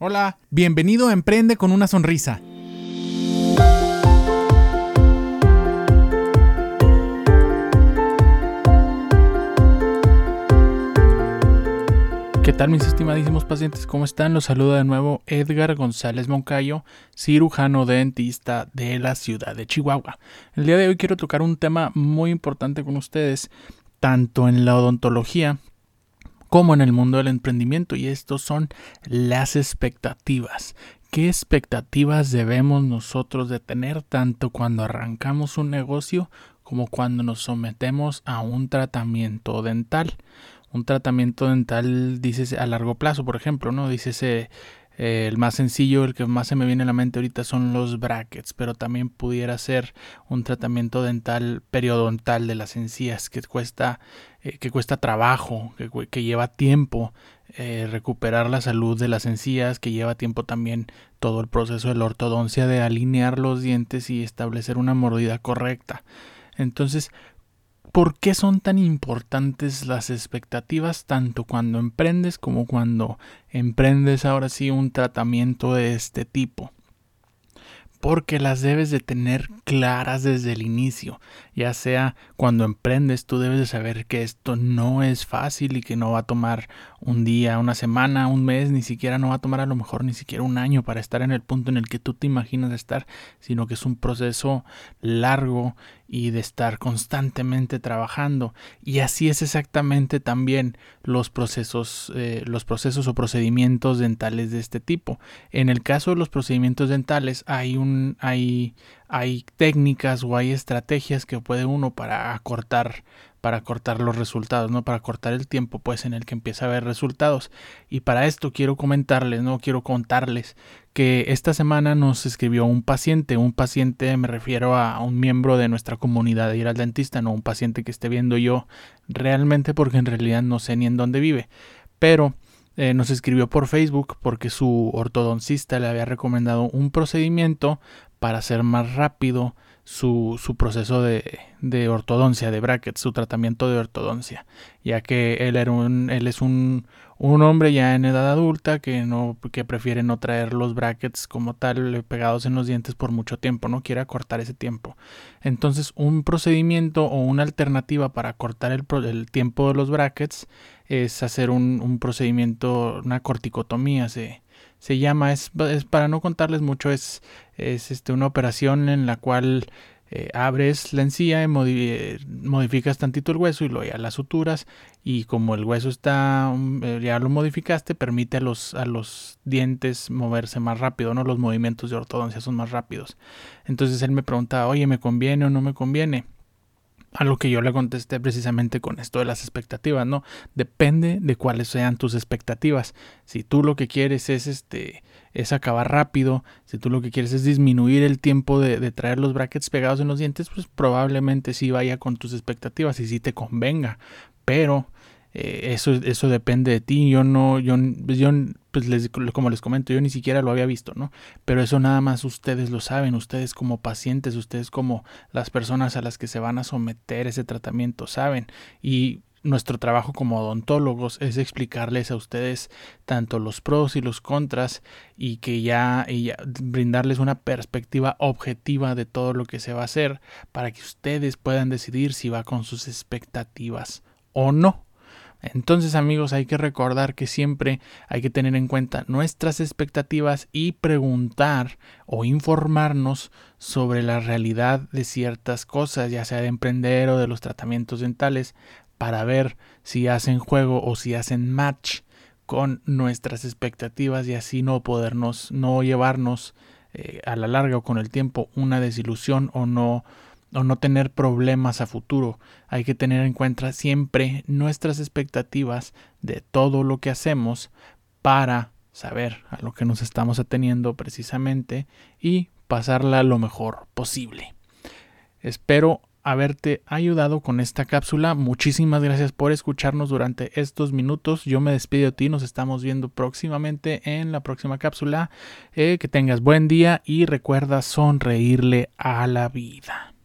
Hola, bienvenido a Emprende con una sonrisa. ¿Qué tal mis estimadísimos pacientes? ¿Cómo están? Los saluda de nuevo Edgar González Moncayo, cirujano dentista de la ciudad de Chihuahua. El día de hoy quiero tocar un tema muy importante con ustedes, tanto en la odontología como en el mundo del emprendimiento y estos son las expectativas. ¿Qué expectativas debemos nosotros de tener tanto cuando arrancamos un negocio como cuando nos sometemos a un tratamiento dental? Un tratamiento dental, dice a largo plazo, por ejemplo, ¿no? Dice eh, el más sencillo, el que más se me viene a la mente ahorita son los brackets, pero también pudiera ser un tratamiento dental periodontal de las encías que cuesta, eh, que cuesta trabajo, que, lleva tiempo eh, recuperar la salud de las encías, que lleva tiempo también todo el proceso de la ortodoncia de alinear los dientes y establecer una mordida correcta. Entonces, ¿Por qué son tan importantes las expectativas tanto cuando emprendes como cuando emprendes ahora sí un tratamiento de este tipo? Porque las debes de tener claras desde el inicio. Ya sea cuando emprendes, tú debes de saber que esto no es fácil y que no va a tomar un día, una semana, un mes, ni siquiera no va a tomar a lo mejor ni siquiera un año para estar en el punto en el que tú te imaginas estar, sino que es un proceso largo y de estar constantemente trabajando. Y así es exactamente también los procesos, eh, los procesos o procedimientos dentales de este tipo. En el caso de los procedimientos dentales hay un, hay, hay técnicas o hay estrategias que puede uno para acortar para los resultados, ¿no? Para cortar el tiempo pues en el que empieza a haber resultados. Y para esto quiero comentarles, ¿no? Quiero contarles que esta semana nos escribió un paciente, un paciente me refiero a un miembro de nuestra comunidad de ir al dentista, no un paciente que esté viendo yo realmente porque en realidad no sé ni en dónde vive, pero eh, nos escribió por Facebook porque su ortodoncista le había recomendado un procedimiento para hacer más rápido su, proceso de, ortodoncia, de brackets, su tratamiento de ortodoncia, ya que él, era un, él es un, un hombre ya en edad adulta que, no, que prefiere no traer los brackets como tal pegados en los dientes por mucho tiempo, no quiere acortar ese tiempo. Entonces un procedimiento o una alternativa para cortar el, el tiempo de los brackets es hacer un, un procedimiento, una corticotomía, se, se llama, es, es, para no contarles mucho, es, es este, una operación en la cual eh, abres la encía eh, modificas tantito el hueso y lo ya las suturas y como el hueso está mm, eh, ya lo modificaste permite a los a los dientes moverse más rápido no los movimientos de ortodoncia son más rápidos entonces él me preguntaba oye me conviene o no me conviene a lo que yo le contesté precisamente con esto de las expectativas, ¿no? Depende de cuáles sean tus expectativas. Si tú lo que quieres es este es acabar rápido, si tú lo que quieres es disminuir el tiempo de, traer los brackets pegados en los dientes, pues probablemente sí vaya con tus expectativas y sí te convenga. Pero eh, eso, eso depende de ti. Yo no, yo, yo pues les, como les comento, yo ni siquiera lo había visto, ¿no? Pero eso nada más ustedes lo saben, ustedes como pacientes, ustedes como las personas a las que se van a someter ese tratamiento saben. Y nuestro trabajo como odontólogos es explicarles a ustedes tanto los pros y los contras y que ya, y ya, brindarles una perspectiva objetiva de todo lo que se va a hacer para que ustedes puedan decidir si va con sus expectativas o no. Entonces amigos hay que recordar que siempre hay que tener en cuenta nuestras expectativas y preguntar o informarnos sobre la realidad de ciertas cosas, ya sea de emprender o de los tratamientos dentales, para ver si hacen juego o si hacen match con nuestras expectativas y así no podernos, no llevarnos eh, a la larga o con el tiempo una desilusión o no o no tener problemas a futuro. Hay que tener en cuenta siempre nuestras expectativas de todo lo que hacemos para saber a lo que nos estamos ateniendo precisamente y pasarla lo mejor posible. Espero haberte ayudado con esta cápsula. Muchísimas gracias por escucharnos durante estos minutos. Yo me despido de ti. Nos estamos viendo próximamente en la próxima cápsula. Eh, que tengas buen día y recuerda sonreírle a la vida.